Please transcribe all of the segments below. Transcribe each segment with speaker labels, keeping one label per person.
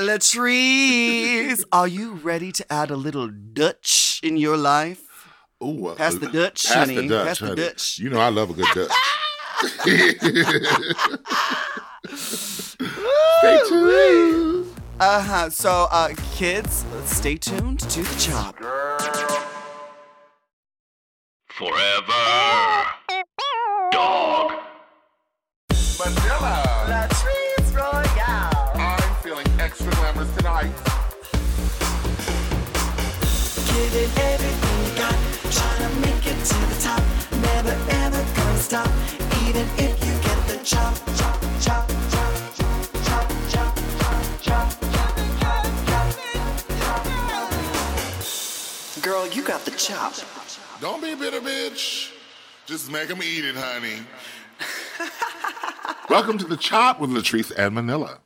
Speaker 1: Latrice, are you ready to add a little Dutch in your life?
Speaker 2: Ooh, uh,
Speaker 1: Pass the Dutch,
Speaker 2: pass
Speaker 1: honey.
Speaker 2: the Dutch,
Speaker 1: Pass the. Dutch.
Speaker 2: You know I love a good Dutch. Stay tuned.
Speaker 1: Uh huh. So, uh, kids, stay tuned to the chop.
Speaker 3: Forever.
Speaker 4: Giving everything you got, trying to make it to the top. Never ever gonna stop, even if you get the chop, chop, chop, chop, chop, chop, chop, chop, chop. Girl, you got the chop.
Speaker 2: Don't be a bitter bitch. Just make them eat it, honey. Welcome to the Chop with Latrice and Manila.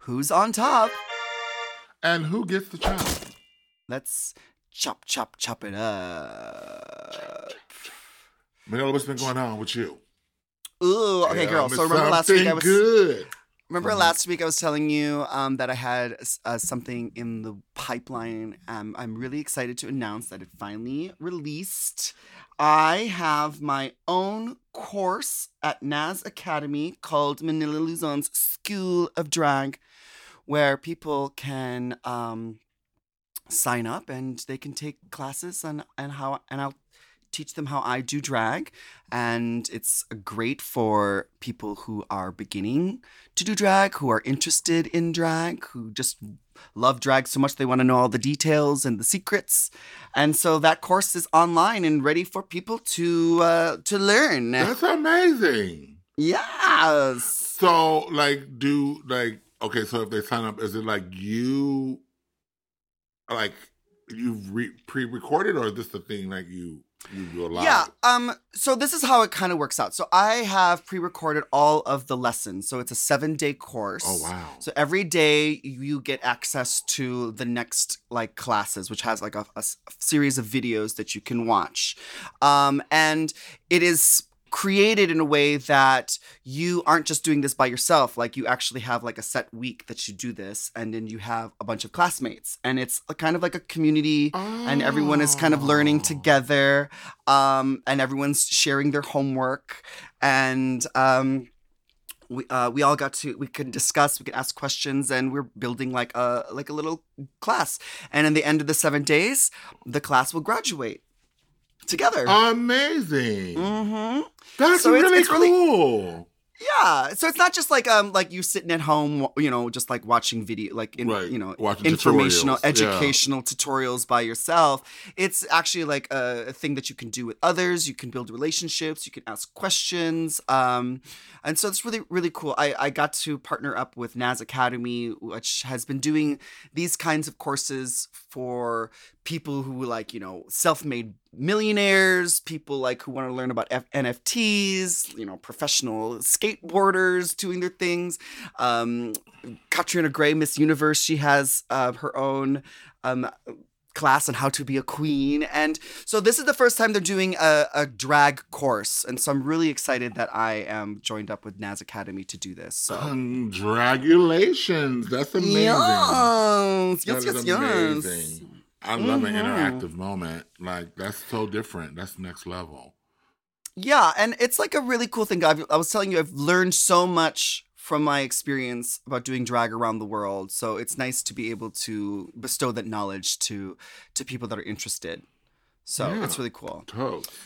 Speaker 1: Who's on top?
Speaker 2: And who gets the chop?
Speaker 1: Let's chop, chop, chop it up.
Speaker 2: Manila, what's been going on with you?
Speaker 1: Ooh, okay,
Speaker 2: Tell
Speaker 1: girl. So remember last week I was
Speaker 2: good.
Speaker 1: remember
Speaker 2: Mhm.
Speaker 1: last week I was telling you um, that I had uh, something in the pipeline. Um, I'm really excited to announce that it finally released. I have my own course at Nas Academy called Manila Luzon's School of Drag, where people can um, sign up and they can take classes on and how and I'll teach them how I do drag and it's great for people who are beginning to do drag who are interested in drag who just love drag so much they want to know all the details and the secrets and so that course is online and ready for people to uh, to learn
Speaker 2: That's amazing.
Speaker 1: yes
Speaker 2: So, like, do like okay? So, if they sign up, is it like you, like you've re- pre-recorded, or is this the thing like you you do a live?
Speaker 1: Yeah. Um. So this is how it kind of works out. So I have pre-recorded all of the lessons. So it's a seven-day course.
Speaker 2: Oh wow.
Speaker 1: So every day you get access to the next like classes, which has like a series of videos that you can watch, um, and it is created in a way that you aren't just doing this by yourself. Like you actually have like a set week that you do this and then you have a bunch of classmates. And it's a kind of like a community and everyone is kind of learning
Speaker 2: Oh.
Speaker 1: together um, and everyone's sharing their homework. And um, we, uh, we all got to we could discuss we could ask questions and we're building like a like a little class. And in the end of the seven days the class will graduate together
Speaker 2: Amazing.
Speaker 1: mm-hmm.
Speaker 2: That's
Speaker 1: So it's-
Speaker 2: really
Speaker 1: it's really-
Speaker 2: cool.
Speaker 1: Yeah, so it's not just like um like you sitting at home, you know, just like watching video, like in,
Speaker 2: Right,
Speaker 1: you know,
Speaker 2: watching
Speaker 1: informational,
Speaker 2: tutorials, yeah.
Speaker 1: educational tutorials by yourself. It's actually like a, a thing that you can do with others. You can build relationships. You can ask questions, um, and so it's really really cool. I I got to partner up with Nas Academy, which has been doing these kinds of courses for people who like you know self-made millionaires people like who want to learn about F- nfts you know professional skateboarders doing their things. Um Catriona Gray miss universe she has uh, her own um class on how to be a queen and so this is the first time they're doing a, a drag course and so i'm really excited that i am joined up with nas academy to do this so
Speaker 2: Congratulations. That's amazing.
Speaker 1: yes
Speaker 2: That
Speaker 1: yes yes yes
Speaker 2: amazing. I love an
Speaker 1: Mhm.
Speaker 2: interactive moment. Like that's so different. That's next level.
Speaker 1: Yeah, and it's like a really cool thing. I've, I was telling you, I've learned so much from my experience about doing drag around the world. So it's nice to be able to bestow that knowledge to to people that are interested. So
Speaker 2: Yeah.
Speaker 1: it's really cool.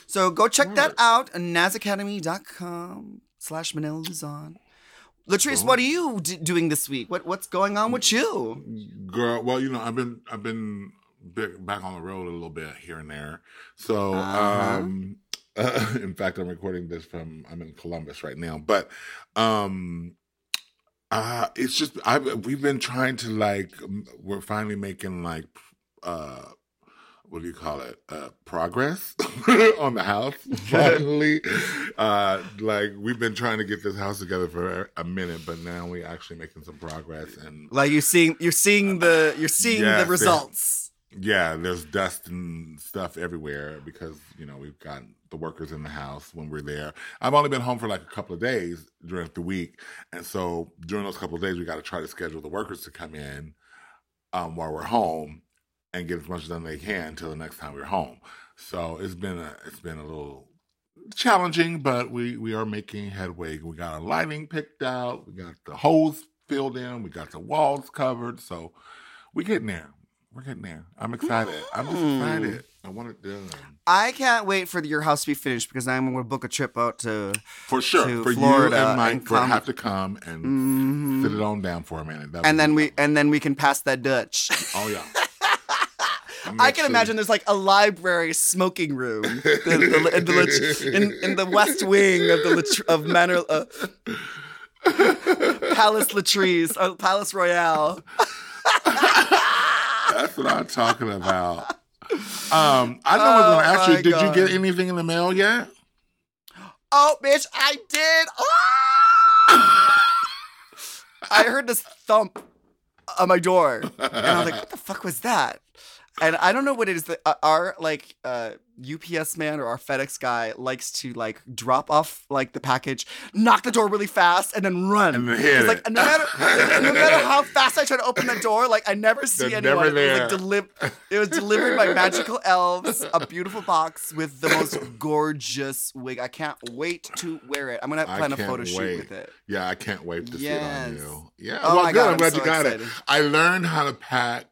Speaker 1: So go check that out on nazacademy.com slash Manila Luzon. Latrice, what are you d- doing this week? What What's going on with you?
Speaker 2: Girl, well, you know, I've been I've been back on the road a little bit here and there. So,
Speaker 1: Uh-huh.
Speaker 2: um in fact, I'm recording this from I'm in Columbus right now, but um uh it's just I have we've been trying to like we're finally making like uh what do you call it? Uh progress on the house finally. uh like we've been trying to get this house together for a minute, but now we're actually making some progress and
Speaker 1: Like you're seeing you're seeing the you're seeing
Speaker 2: Yes,
Speaker 1: the results.
Speaker 2: Yeah, there's dust and stuff everywhere because you know we've got the workers in the house when we're there. I've only been home for like a couple of days during the week, and so during those couple of days, we got to try to schedule the workers to come in um, while we're home and get as much done they can until the next time we're home. So it's been a it's been a little challenging, but we we are making headway. We got our lighting picked out, we got the holes filled in, we got the walls covered, so we're getting there. We're getting there. I'm excited. I'm just excited. I want it done.
Speaker 1: I can't wait for your house to be finished because I'm going to book a trip out to.
Speaker 2: For sure.
Speaker 1: to
Speaker 2: For
Speaker 1: Florida
Speaker 2: you and Mike
Speaker 1: and come-
Speaker 2: have to come and
Speaker 1: Mhm.
Speaker 2: sit it on down for a minute. That
Speaker 1: And then we and then we can pass that Dutch.
Speaker 2: Oh yeah. I'm
Speaker 1: can imagine there's like a library smoking room the, the, in, the, in, in the west wing of the of Manor uh, Palace Latrice, uh, Palace Royale.
Speaker 2: That's what I'm talking about. Um, I know I was
Speaker 1: Oh,
Speaker 2: gonna ask you, did
Speaker 1: God.
Speaker 2: you get anything in the mail yet?
Speaker 1: Oh, bitch, I did. Ah! I heard this thump on my door, and I was like, "What the fuck was that?" And I don't know what it is that uh, our like uh, UPS man or our FedEx guy likes to like drop off like the package, knock the door really fast, and then run.
Speaker 2: And hit
Speaker 1: like no matter no matter how fast I try to open the door, like I never see
Speaker 2: They're
Speaker 1: anyone.
Speaker 2: never
Speaker 1: It was like
Speaker 2: there.
Speaker 1: deli- It was delivered by magical elves, a beautiful box with the most gorgeous wig. I can't wait to wear it. I'm gonna plan a photo shoot with it.
Speaker 2: Yeah, I can't wait to see it on you. Yeah.
Speaker 1: Oh
Speaker 2: well,
Speaker 1: my
Speaker 2: good.
Speaker 1: God,
Speaker 2: I'm
Speaker 1: I'm
Speaker 2: glad
Speaker 1: so
Speaker 2: you got
Speaker 1: excited.
Speaker 2: it. I learned how to pack.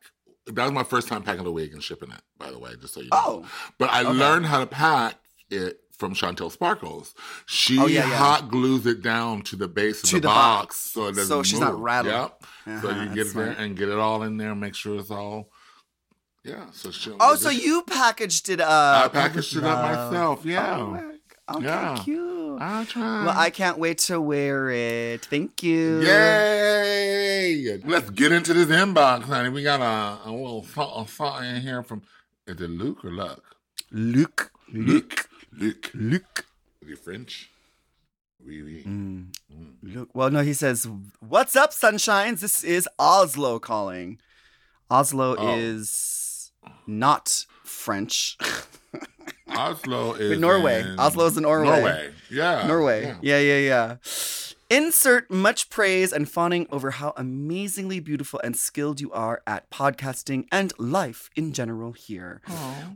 Speaker 2: That was my first time packing a wig and shipping it, by the way, just so you know.
Speaker 1: Oh,
Speaker 2: But I
Speaker 1: okay.
Speaker 2: learned how to pack it from Chantel Sparkles. She
Speaker 1: Oh, yeah, yeah.
Speaker 2: hot glues it down to the base of the,
Speaker 1: the
Speaker 2: box,
Speaker 1: box.
Speaker 2: so it doesn't
Speaker 1: So she's not rattling.
Speaker 2: Yep. so
Speaker 1: Uh-huh,
Speaker 2: you get it there and get it all in there, make sure it's all. Yeah. So she.
Speaker 1: Oh, so you packaged it up?
Speaker 2: I packaged it up myself. Yeah.
Speaker 1: Oh, okay,
Speaker 2: Yeah.
Speaker 1: cute.
Speaker 2: I tried.
Speaker 1: Well, I can't wait to wear it. Thank you.
Speaker 2: Yay! Let's get into this inbox, honey. We got a, a little something, something in here from. Is it Luke or Luck?
Speaker 1: Luke.
Speaker 2: Luke. Luke.
Speaker 1: Luke.
Speaker 2: Is he French? Oui, oui.
Speaker 1: Mm. Luke. Well, no, he says, "What's up, sunshines? This is Oslo calling. Oslo
Speaker 2: Oh.
Speaker 1: is not French.
Speaker 2: Oslo is
Speaker 1: Norway.
Speaker 2: in-
Speaker 1: is in Norway.
Speaker 2: Norway. Yeah.
Speaker 1: Norway.
Speaker 2: Yeah.
Speaker 1: Yeah, yeah, yeah. Insert much praise and fawning over how amazingly beautiful and skilled you are at podcasting and life in general here.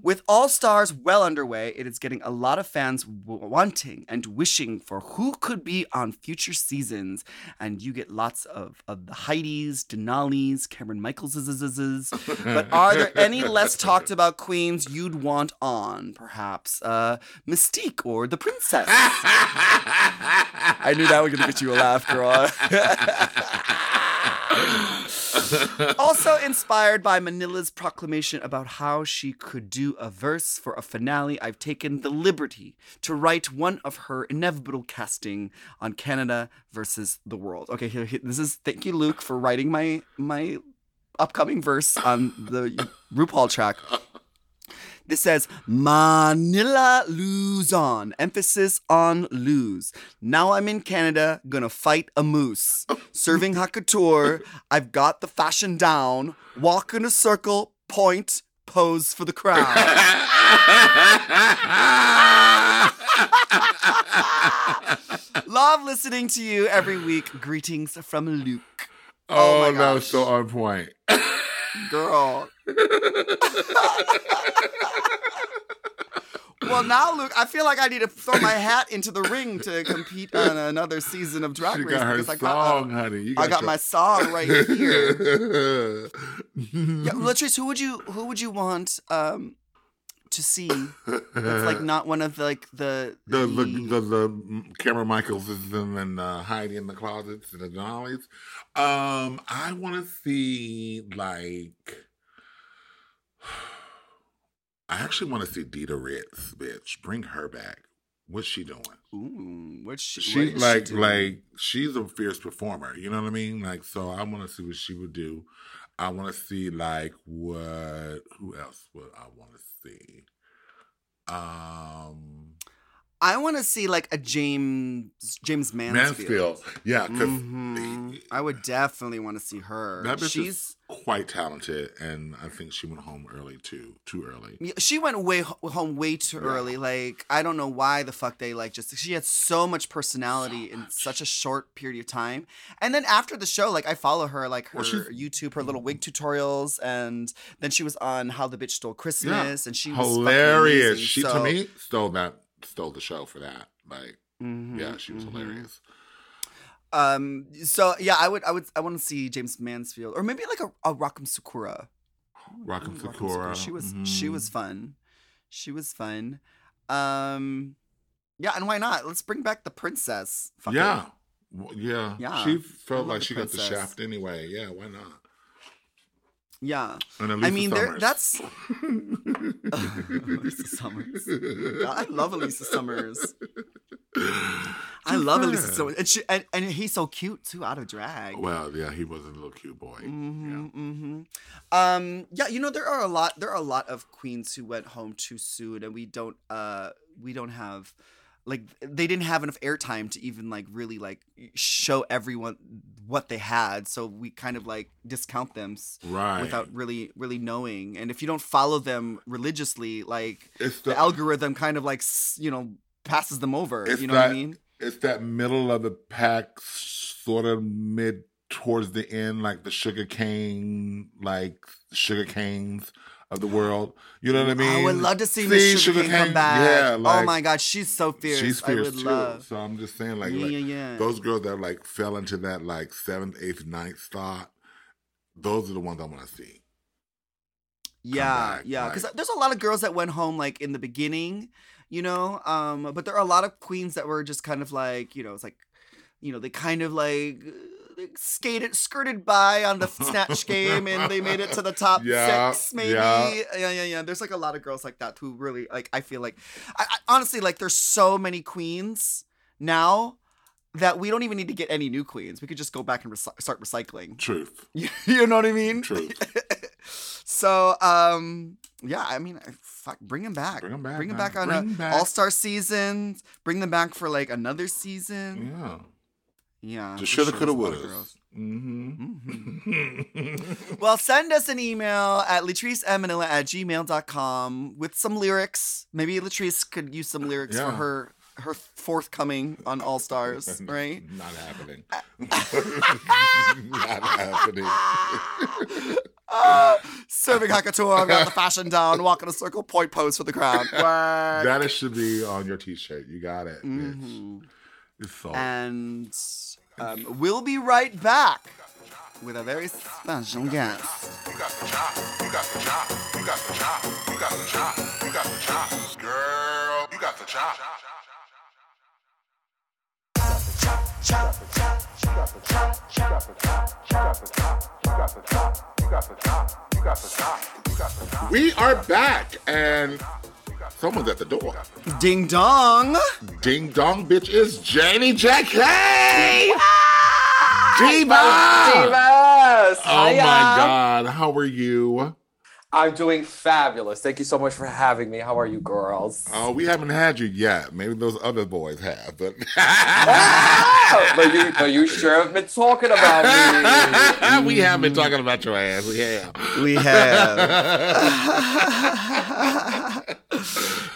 Speaker 1: With All Stars well underway, it is getting a lot of fans w- wanting and wishing for who could be on future seasons. And you get lots of, of the Heidis, Denalis, Kameron Michaelses. But are there any less talked about queens you'd want on? Perhaps uh, Mystique or the Princess? I knew that was going to get you a laugh, girl. also inspired by Manila's proclamation about how she could do a verse for a finale, I've taken the liberty to write one of her inevitable casting on Canada versus the world. Okay, here, here- this is thank you, Luke, for writing my my upcoming verse on the RuPaul track. This says Manila Luzon. Emphasis on lose. Now I'm in Canada, gonna fight a moose. Serving couture, I've got the fashion down. Walk in a circle, point, pose for the crowd. Love listening to you every week. Greetings from Luke.
Speaker 2: oh, oh
Speaker 1: my
Speaker 2: that was so on point.
Speaker 1: Girl. well, now, Luke, I feel like I need to throw my hat into the ring to compete on another season of Drag Race
Speaker 2: got her
Speaker 1: because I
Speaker 2: song,
Speaker 1: got,
Speaker 2: honey. You
Speaker 1: I got
Speaker 2: your-
Speaker 1: my song right here. yeah, Latrice, who would you who would you want um, to see? it's like not one of like the
Speaker 2: the the the, the Kameron Michaels is in and uh, Heidi in the closets and the Denali's. Um, I want to see like. I actually want to see Dida Ritz, bitch. Bring her back. What's she doing?
Speaker 1: Ooh, what's she,
Speaker 2: She's
Speaker 1: what is she
Speaker 2: like
Speaker 1: doing?
Speaker 2: like she's a fierce performer. You know what I mean? Like so, I want to see what she would do. I want to see like what who else would I want to see? Um,
Speaker 1: I want to see like a Jaymes Jaymes Mansfield.
Speaker 2: Mansfield. Yeah, because
Speaker 1: Mhm. I would definitely want to see her.
Speaker 2: that bitch
Speaker 1: She's
Speaker 2: quite talented, and I think she went home early too. Too early.
Speaker 1: Yeah, she went way home way too
Speaker 2: Yeah.
Speaker 1: early. Like I don't know why the fuck they like just she had so much personality in such a short period of time. And then after the show, like I follow her like her
Speaker 2: Well,
Speaker 1: YouTube, her little wig tutorials, and then she was on How the Bitch Stole Christmas, and she was
Speaker 2: hilarious. She
Speaker 1: So-
Speaker 2: to me stole that stole the show for that. Like,
Speaker 1: Mhm,
Speaker 2: yeah, she was
Speaker 1: mhm.
Speaker 2: hilarious.
Speaker 1: Um. So yeah, I would, I would, I want to see Jaymes Mansfield, or maybe like a, a Rock M. Sakura.
Speaker 2: Rock
Speaker 1: M.
Speaker 2: Sakura.
Speaker 1: She was she
Speaker 2: mhm.
Speaker 1: was fun. She was fun. Um yeah, and why not? Let's bring back the princess. Fuck.
Speaker 2: Yeah. W- Yeah.
Speaker 1: Yeah.
Speaker 2: She felt like she got the shaft anyway. Yeah, why not?
Speaker 1: Yeah.
Speaker 2: And
Speaker 1: I mean that's Elisa Summers. God, I love Elisa Summers. I love Elisa. Summers. And, she, and and he's so cute too, out of drag.
Speaker 2: Well, yeah, he was a little cute boy.
Speaker 1: hmm hmm Um, yeah, you know there are a lot. There are a lot of queens who went home too soon, and we don't. Uh, we don't have, like, they didn't have enough airtime to even like really like show everyone what they had. So we kind of like discount them
Speaker 2: Right.
Speaker 1: without really really knowing. And if you don't follow them religiously, like
Speaker 2: it's
Speaker 1: the,
Speaker 2: the,
Speaker 1: algorithm kind of like you know passes them over. You know what I mean?
Speaker 2: it's that middle of the pack, sort of mid towards the end, like the sugar cane, like sugar canes of the world. You know what I mean?
Speaker 1: I would love to see Miss Sugar Cane come back.
Speaker 2: Yeah,
Speaker 1: oh my god, she's so fierce.
Speaker 2: She's fierce
Speaker 1: I would
Speaker 2: too.
Speaker 1: love.
Speaker 2: So I'm just saying, like,
Speaker 1: yeah,
Speaker 2: like
Speaker 1: yeah,
Speaker 2: those girls that like fell into that like seventh, eighth, ninth spot. Those are the ones I want to see.
Speaker 1: Yeah,
Speaker 2: back,
Speaker 1: yeah. Because
Speaker 2: like-
Speaker 1: there's a lot of girls that went home like in the beginning, you know. Um, but there are a lot of queens that were just kind of like, you know, it's like, you know, they kind of like skated, skirted by on the snatch game, and they made it to the top
Speaker 2: Yeah,
Speaker 1: six, maybe.
Speaker 2: yeah.
Speaker 1: yeah, yeah, yeah. There's like a lot of girls like that who really like. I feel like, I, I honestly like. There's so many queens now. That we don't even need to get any new queens. We could just go back and recy- start recycling.
Speaker 2: Truth.
Speaker 1: You, know what I mean?
Speaker 2: Truth.
Speaker 1: so, um, yeah, I mean, fuck, bring them back.
Speaker 2: Bring 'em back,
Speaker 1: Bring them back on
Speaker 2: Bring
Speaker 1: a
Speaker 2: back-
Speaker 1: All Star season. Bring them back for like another season.
Speaker 2: Yeah.
Speaker 1: Yeah. For
Speaker 2: shoulda,
Speaker 1: sure,
Speaker 2: coulda,
Speaker 1: there's a lot of
Speaker 2: woulda. Mm-hmm.
Speaker 1: Well, send us an email at latriceandmanila at gmail.com with some lyrics. Maybe Latrice could use some lyrics for her her forthcoming on All Stars, right?
Speaker 2: Not happening. Not happening.
Speaker 1: Ah, serving couture, got the fashion down, walking a circle, point pose for the crowd. Work.
Speaker 2: That should be on your t-shirt. You got it. bitch.
Speaker 1: Mhm.
Speaker 2: It's
Speaker 1: And um, we'll be right back with a very special guest.
Speaker 3: You got the chop. You got the chop. You got the chop. You got the chop. You got the chop. Girl, you got the chop.
Speaker 2: we are back and someone's at the door.
Speaker 1: Ding dong!
Speaker 2: Ding dong bitch is Janey Jacké! Diva!
Speaker 5: Divas!
Speaker 2: Oh my god, how are you?
Speaker 5: I'm doing fabulous. Thank you so much for having me. How are you, girls?
Speaker 2: Oh, we haven't had you yet. Maybe those other boys have, but
Speaker 5: Oh, but you, but you sure have been talking about me.
Speaker 2: we have been talking about your ass. We have.
Speaker 1: We have.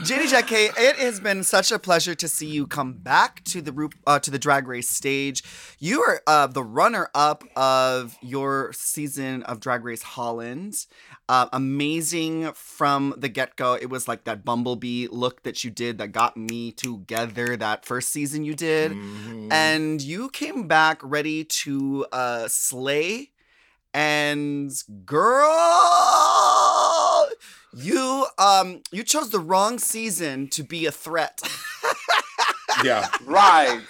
Speaker 1: Janey Jacké, it has been such a pleasure to see you come back to the uh, to the Drag Race stage. You are uh, the runner-up of your season of Drag Race Holland. Uh, amazing from the get-go. It was like that bumblebee look that you did that got me together that first season you did,
Speaker 2: Mhm.
Speaker 1: and you came back ready to uh, slay. And girl, you um you chose the wrong season to be a threat.
Speaker 2: yeah.
Speaker 5: right.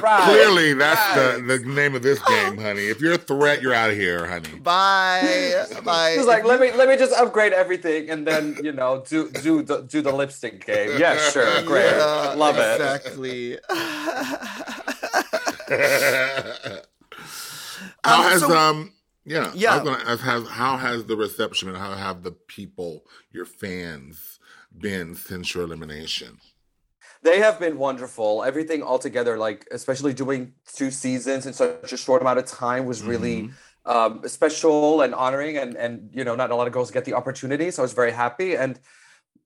Speaker 5: Right.
Speaker 2: Clearly, that's
Speaker 5: right.
Speaker 2: the, the name of this game, honey. If you're a threat, you're out of here, honey.
Speaker 1: Bye, bye.
Speaker 5: It's like let me let me just upgrade everything and then you know do do the do the lipstick game. Yeah, sure, great,
Speaker 1: Yeah,
Speaker 5: love it.
Speaker 1: exactly.
Speaker 2: how
Speaker 1: Um,
Speaker 2: has
Speaker 1: so-
Speaker 2: um yeah
Speaker 1: Yeah.
Speaker 2: I was gonna ask how how has the reception and how have the people your fans been since your elimination?
Speaker 5: They have been wonderful. Everything altogether, like especially doing two seasons in such a short amount of time, was really um, special and honoring. And and you know, not a lot of girls get the opportunity, so I was very happy. And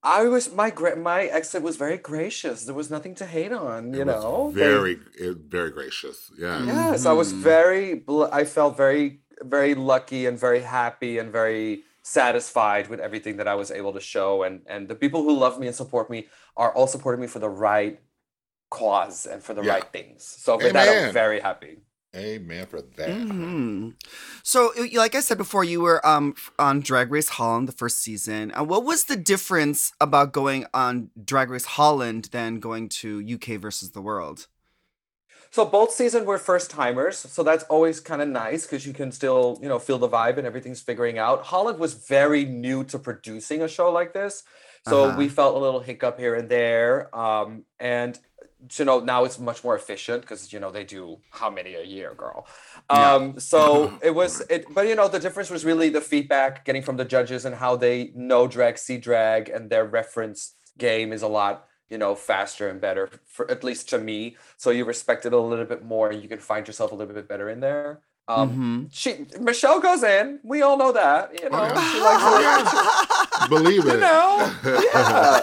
Speaker 5: I was my gra- my exit was very gracious. There was nothing to hate on. You
Speaker 2: It was
Speaker 5: know,
Speaker 2: very, it, very gracious. Yeah.
Speaker 5: Yes, I was very. I felt very, very lucky and very happy and very satisfied with everything that I was able to show. And and the people who love me and support me are all supporting me for the right cause and for the
Speaker 2: Yeah.
Speaker 5: right things. So with that, I'm very happy.
Speaker 2: Amen for that.
Speaker 1: hmm So, like I said before, you were um on Drag Race Holland the first season. Uh, what was the difference about going on Drag Race Holland than going to UK versus the world?
Speaker 5: So both seasons were first timers, so that's always kind of nice because you can still, you know, feel the vibe and everything's figuring out. Holland was very new to producing a show like this, so
Speaker 1: Uh-huh.
Speaker 5: we felt a little hiccup here and there. Um, and you know, now it's much more efficient because you know they do how many a year, girl.
Speaker 1: Yeah.
Speaker 5: Um, so it was it, but you know, the difference was really the feedback getting from the judges and how they know drag, see drag, and their reference game is a lot you know faster and better for at least to me so you respect it a little bit more and you can find yourself a little bit better in there um
Speaker 1: Mhm.
Speaker 5: she michelle goes in we all know that you know
Speaker 2: yeah.
Speaker 5: she likes
Speaker 2: Believe it.
Speaker 5: you know yeah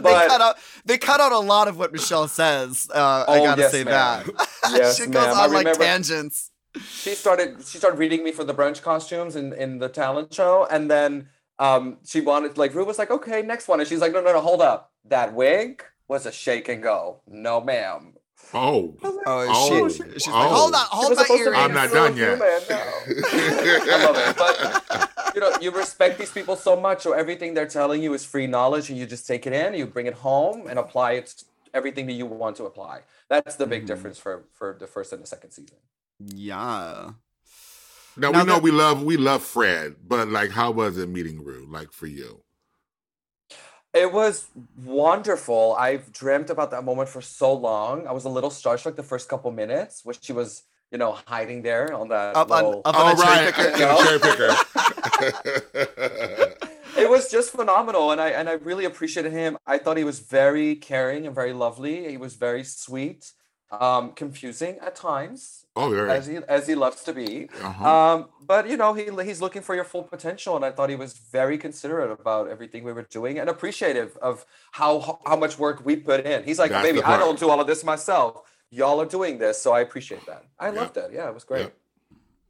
Speaker 1: they cut out they cut out a lot of what Michelle says. Uh, I
Speaker 5: Oh,
Speaker 1: gotta
Speaker 5: yes,
Speaker 1: say
Speaker 5: ma'am.
Speaker 1: that.
Speaker 5: Yes,
Speaker 1: she goes
Speaker 5: ma'am. I
Speaker 1: on like tangents.
Speaker 5: she started she started reading me for the brunch costumes in in the talent show and then um she wanted like Ru was like okay next one and she's like no no no hold up that wig was a shake and go no ma'am
Speaker 2: Oh.
Speaker 1: Oh,
Speaker 2: Oh,
Speaker 1: she, she's
Speaker 2: oh.
Speaker 1: like, hold on, hold
Speaker 5: was
Speaker 1: my
Speaker 5: supposed to.
Speaker 2: I'm not done yet.
Speaker 5: no. I love it. But you know, you respect these people so much, so everything they're telling you is free knowledge, and you just take it in, you bring it home, and apply it to everything that you want to apply. That's the big
Speaker 1: Mhm.
Speaker 5: difference for for the first and the second season.
Speaker 1: Yeah.
Speaker 2: Now,
Speaker 1: Now
Speaker 2: we know
Speaker 1: that-
Speaker 2: we love we love Fred, but like, how was it meeting Ru? Like for you?
Speaker 5: It was wonderful. I've dreamt about that moment for so long. I was a little starstruck the first couple minutes, which she was, you know, hiding there on that.
Speaker 1: Up on-
Speaker 5: little-
Speaker 1: up
Speaker 2: oh,
Speaker 1: on a cherry
Speaker 2: right,
Speaker 1: picker.
Speaker 2: cherry picker.
Speaker 5: it was just phenomenal and i and i really appreciated him i thought he was very caring and very lovely he was very sweet um confusing at times
Speaker 2: oh, very.
Speaker 5: as he as he loves to be
Speaker 2: Uh-huh.
Speaker 5: um but you know he he's looking for your full potential and i thought he was very considerate about everything we were doing and appreciative of how how much work we put in he's like
Speaker 2: That's
Speaker 5: baby i don't do all of this myself y'all are doing this so i appreciate that i
Speaker 2: Yeah.
Speaker 5: loved it yeah it was great
Speaker 2: Yeah.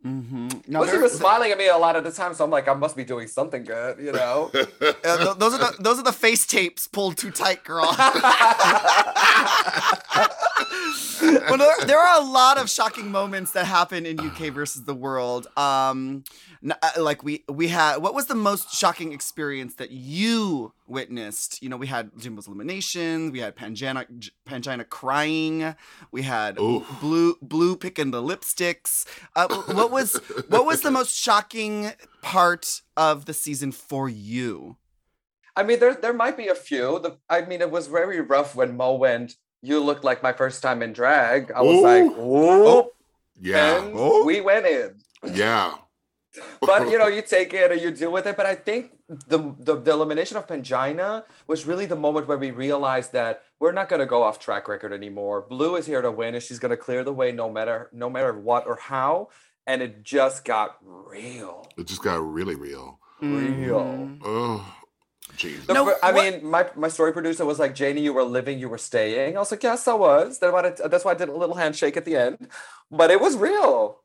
Speaker 1: Mm-hmm.
Speaker 5: Plus, he was smiling at me a lot of the time, so I'm like, I must be doing something good, you know.
Speaker 1: Uh, th- those are the those are the face tapes pulled too tight, girl. well, there, there are a lot of shocking moments that happen in UK versus the world. Um, n- uh, like we we had, what was the most shocking experience that you witnessed? You know, we had Jimbo's elimination, we had Pangina J- Pangina crying, we had
Speaker 2: Oof.
Speaker 1: Blu Blu picking the lipsticks. Uh, what was what was the most shocking part of the season for you?
Speaker 5: I mean, there there might be a few. The I mean, it was very rough when Mo went. You looked like my first time in drag. I was
Speaker 2: Ooh.
Speaker 5: like, oh,
Speaker 2: yeah.
Speaker 5: and
Speaker 2: Oh,
Speaker 5: we went in.
Speaker 2: yeah.
Speaker 5: But you know, you take it or you deal with it. But I think the the, the elimination of Pangina was really the moment where we realized that we're not going to go off track record anymore. Blu is here to win, and she's going to clear the way no matter no matter what or how. And it just got real,
Speaker 2: It just got really real.
Speaker 5: real.
Speaker 2: Oh, Jesus.
Speaker 5: The
Speaker 1: No,
Speaker 5: fir- I mean, my, my story producer was like, Janey, you were living, you were staying. I was like, yes, I was. That's why I, that's why I did a little handshake at the end. But it was real.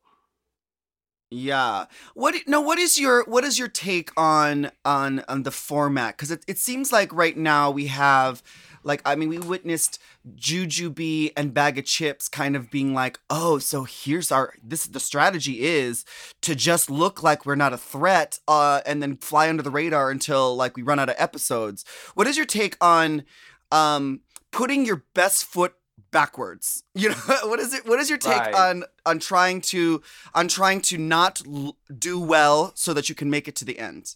Speaker 1: Yeah. What no what is your what is your take on on on the format cuz it it seems like right now we have like I mean we witnessed Jujubee and Baga Chipz kind of being like, "Oh, so here's our this the strategy is to just look like we're not a threat uh and then fly under the radar until like we run out of episodes." What is your take on um putting your best foot backwards? You know, what is it what is your take
Speaker 5: Right.
Speaker 1: on on trying to on trying to not l- do well so that you can make it to the end.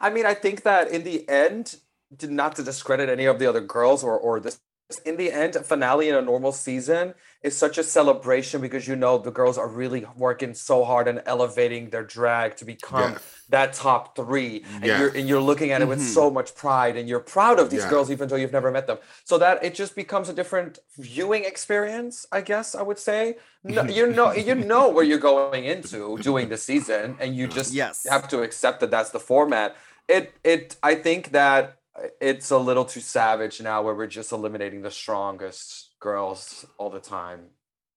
Speaker 5: I mean, I think that in the end, not to discredit any of the other girls or, or this in the end, a finale in a normal season is such a celebration because you know the girls are really working so hard and elevating their drag to become
Speaker 2: Yes.
Speaker 5: that top three. And you're and you're looking at it with mm-hmm. so much pride and you're proud of these
Speaker 2: Yeah.
Speaker 5: girls even though you've never met them. So that it just becomes a different viewing experience, I guess I would say. No, you know you know where you're going into doing the season and you just
Speaker 1: Yes.
Speaker 5: have to accept that that's the format. It it I think that it's a little too savage now where we're just eliminating the strongest girls all the time.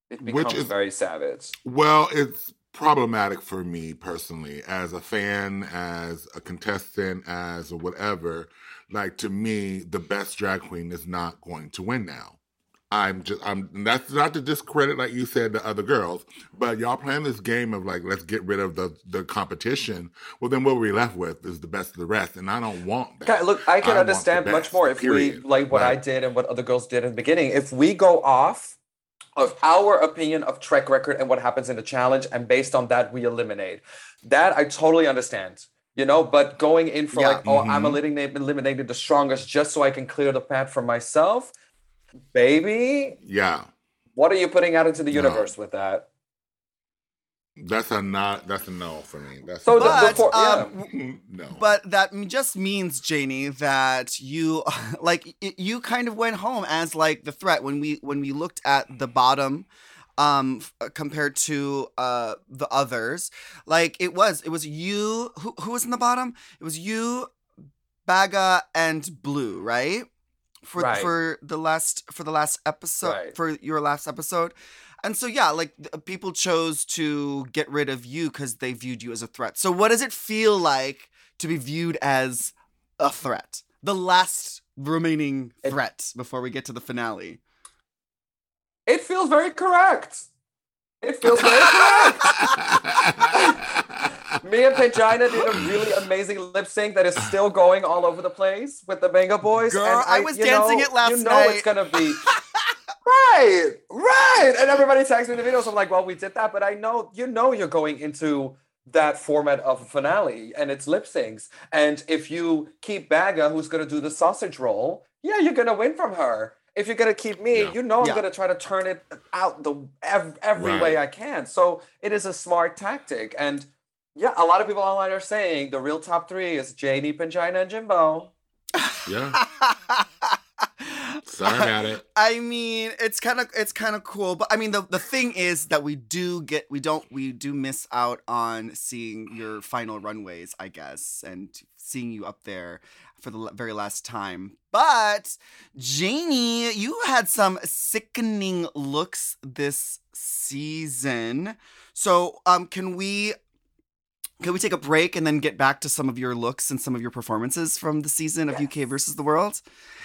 Speaker 5: It
Speaker 2: Which
Speaker 5: becomes
Speaker 2: is-
Speaker 5: very savage.
Speaker 2: Well, it's problematic for me personally as a fan, as a contestant, as whatever. Like to me, the best drag queen is not going to win now. I'm just I'm that's not to discredit like you said the other girls, but y'all playing this game of like let's get rid of the the competition. Well then what we're left with is the best of the rest. And I don't want that.
Speaker 5: Look, I can
Speaker 2: I
Speaker 5: understand much more if
Speaker 2: period.
Speaker 5: we like what I did and what other girls did in the beginning. If we go off of our opinion of track record and what happens in the challenge, and based on that, we eliminate. That I totally understand. You know, but going in for
Speaker 1: Yeah.
Speaker 5: like, oh, I'm
Speaker 2: Mhm.
Speaker 5: eliminating eliminating the strongest just so I can clear the path for myself, baby.
Speaker 2: Yeah.
Speaker 5: What are you putting out into the
Speaker 2: No.
Speaker 5: universe with that?
Speaker 2: That's a not that's a no for me. That's
Speaker 5: So
Speaker 2: a
Speaker 5: the-
Speaker 2: no.
Speaker 5: the
Speaker 1: But,
Speaker 5: for- yeah.
Speaker 1: um,
Speaker 2: no.
Speaker 1: But that just means, Janey, that you like you kind of went home as like the threat when we when we looked at the bottom um f- uh, compared to uh the others like it was it was you who who was in the bottom it was you baga and Blu right for
Speaker 5: Right.
Speaker 1: for the last for the last episode
Speaker 5: Right.
Speaker 1: for your last episode and so yeah like people chose to get rid of you because they viewed you as a threat so what does it feel like to be viewed as a threat the last remaining
Speaker 5: It-
Speaker 1: threat before we get to the finale
Speaker 5: It feels very correct. It feels very correct. Me and Pangina did a really amazing lip sync that is still going all over the place with the Vengaboys.
Speaker 1: Girl,
Speaker 5: and
Speaker 1: I was dancing
Speaker 5: know-
Speaker 1: it last night.
Speaker 5: You know
Speaker 1: night.
Speaker 5: it's gonna be right, right. And everybody tags me in the videos. I'm like, well, we did that, but I know you know you're going into that format of a finale and it's lip syncs. And if you keep Baga, who's gonna do the sausage roll, yeah, you're gonna win from her. If you're gonna keep me,
Speaker 2: Yeah.
Speaker 5: you know I'm
Speaker 1: Yeah.
Speaker 5: gonna try to turn it out the ev- every way I can. So it is a smart tactic. And yeah, a lot of people online are saying the real top three is Janey, Pangina, and Jimbo.
Speaker 2: yeah. Sorry about it.
Speaker 1: I mean, it's kind of it's kind of cool, but I mean the the thing is that we do get we don't we do miss out on seeing your final runways, I guess, and seeing you up there for the very last time. But Janey, you had some sickening looks this season. So, um can we can we take a break and then get back to some of your looks and some of your performances from the season of UK versus the World?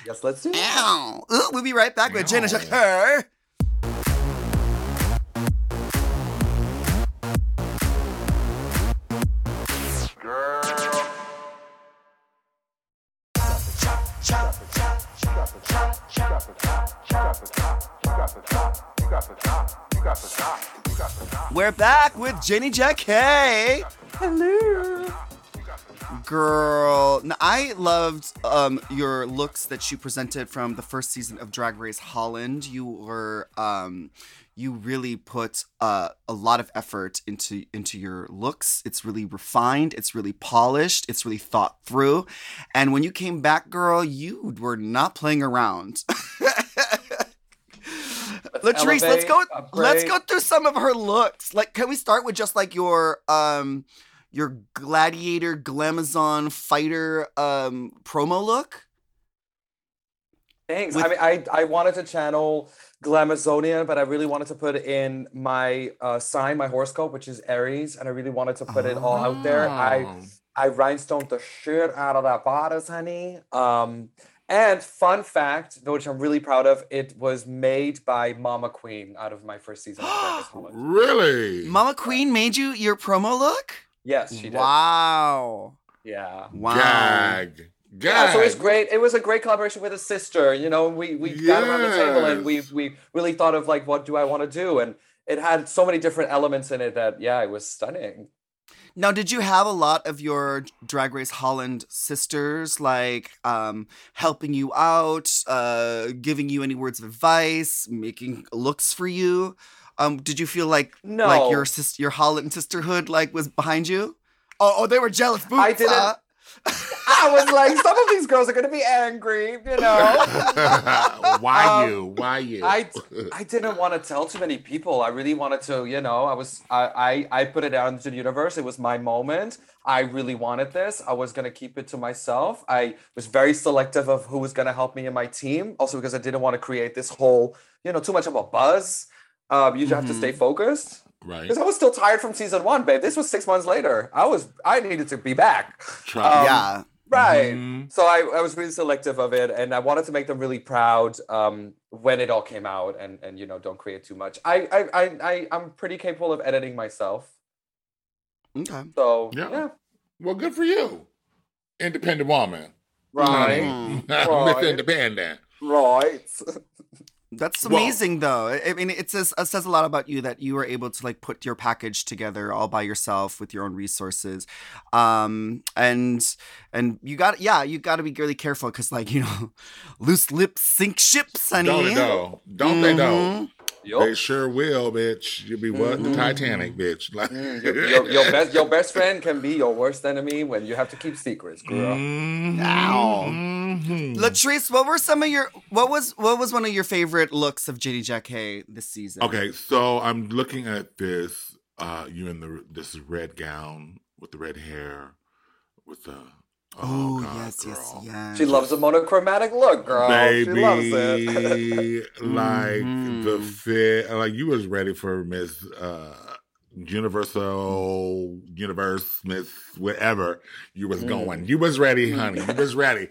Speaker 5: Yes, let's do it.
Speaker 1: Ow. Ooh, we'll be right back with Jenna
Speaker 2: Ow.
Speaker 1: Shakur.
Speaker 3: Girl.
Speaker 1: We're back with Janey Jacké.
Speaker 5: Hello.
Speaker 1: Girl, now, I loved um, your looks that you presented from the first season of Drag Race Holland. You were, um, you really put uh, a lot of effort into into your looks. It's really refined. It's really polished. It's really thought through. And when you came back, girl, you were not playing around. Latrice, let's go. Let's go through some of her looks. Like, can we start with just like your um your gladiator glamazon fighter um promo look?
Speaker 5: Thanks.
Speaker 1: With-
Speaker 5: I mean, I, I wanted to channel Glamazonia, but I really wanted to put in my uh, sign, my horoscope, which is Aries, and I really wanted to put it all out there. I
Speaker 2: Oh.
Speaker 5: I rhinestoned the shit out of that bodice, honey. Um, and fun fact, which I'm really proud of, it was made by Ma'Ma Queen out of my first season of Drag Race Holland.
Speaker 2: Really?
Speaker 1: Ma'Ma Queen made you your promo look?
Speaker 5: Yes, she did.
Speaker 1: Wow.
Speaker 5: Yeah.
Speaker 1: Wow.
Speaker 2: Gag. Gag.
Speaker 5: Yeah, so it was great. It was a great collaboration with a sister. You know, we we got around the table and we we really thought of like what do I want to do, and it had so many different elements in it that yeah, it was stunning.
Speaker 1: Now, did you have a lot of your Drag Race Holland sisters like um, helping you out, uh, giving you any words of advice, making looks for you? Um, did you feel like like your sis- your Holland sisterhood like was behind you? Oh, oh, they were jealous. Boots,
Speaker 5: I didn't-
Speaker 1: huh?
Speaker 5: I was like, some of these girls are gonna be angry, you know.
Speaker 2: Why
Speaker 5: Um,
Speaker 2: you? Why you?
Speaker 5: I I didn't want to tell too many people. I really wanted to, you know, I was I I, I put it out into the universe. It was my moment. I really wanted this. I was gonna keep it to myself. I was very selective of who was gonna help me in my team. Also because I didn't want to create this whole, you know, too much of a buzz. Um, you just have to stay focused.
Speaker 2: right.
Speaker 5: Because I was still tired from season one, babe. This was six months later. I was I needed to be back.
Speaker 2: Try.
Speaker 5: Um,
Speaker 1: yeah.
Speaker 5: Right.
Speaker 2: Mhm.
Speaker 5: So I, I was really selective of it and I wanted to make them really proud um, when it all came out and, and you know, don't create too much. I, I, I, I, I'm pretty capable of editing myself.
Speaker 1: Okay.
Speaker 5: So,
Speaker 2: Yeah.
Speaker 5: yeah.
Speaker 2: Well, good for you, independent woman.
Speaker 5: Right.
Speaker 1: Mhm.
Speaker 2: Miss
Speaker 5: Right.
Speaker 2: Independent.
Speaker 5: Right.
Speaker 1: That's
Speaker 2: Well-
Speaker 1: amazing, though. I mean, it says it says a lot about you that you were able to like put your package together all by yourself with your own resources, um, and and you got yeah, you got to be really careful because like you know, loose lips sink ships, honey.
Speaker 2: Don't they know? Don't they know?
Speaker 1: Mhm.
Speaker 2: They sure will, bitch. You'll be what? The Titanic, bitch. Like,
Speaker 5: Mm, Your, your, your best your best friend can be your worst enemy when you have to keep secrets, girl.
Speaker 2: Mhm.
Speaker 1: Ow.
Speaker 2: Mhm.
Speaker 1: Latrice, what were some of your what was what was one of your favorite looks of JD Jacké this season?
Speaker 2: Okay, so I'm looking at this. Uh, you in the this red gown with the red hair, with the
Speaker 1: Oh,
Speaker 2: God,
Speaker 1: yes, yes,
Speaker 2: girl.
Speaker 1: yes.
Speaker 5: She loves a monochromatic look, girl.
Speaker 2: Baby,
Speaker 5: She loves it.
Speaker 2: like the
Speaker 1: Mhm.
Speaker 2: fit, like you was ready for Miss uh, Universal Universe, Miss whatever you was going. You was ready, honey. You was ready.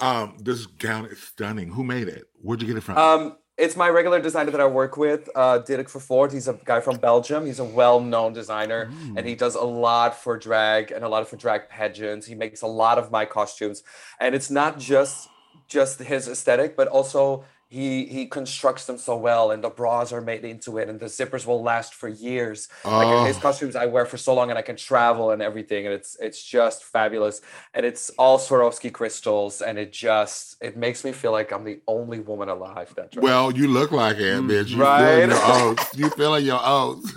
Speaker 2: Um, this gown is stunning. Who made it? Where'd you get it from?
Speaker 5: Um, it's my regular designer that I work with, uh, Dirk Vervoort. He's a guy from Belgium. He's a well-known designer, and he does a lot for drag and a lot for drag pageants. He makes a lot of my costumes, and it's not just just his aesthetic, but also he he constructs them so well, and the bras are made into it, and the zippers will last for years. Like uh, his
Speaker 2: Oh.
Speaker 5: costumes, I wear for so long, and I can travel and everything, and it's it's just fabulous. And it's all Swarovski crystals, and it just it makes me feel like I'm the only woman alive that drags.
Speaker 2: well, you look like it, mm, bitch. You
Speaker 5: Right.
Speaker 2: feeling your oats. You feeling your oats.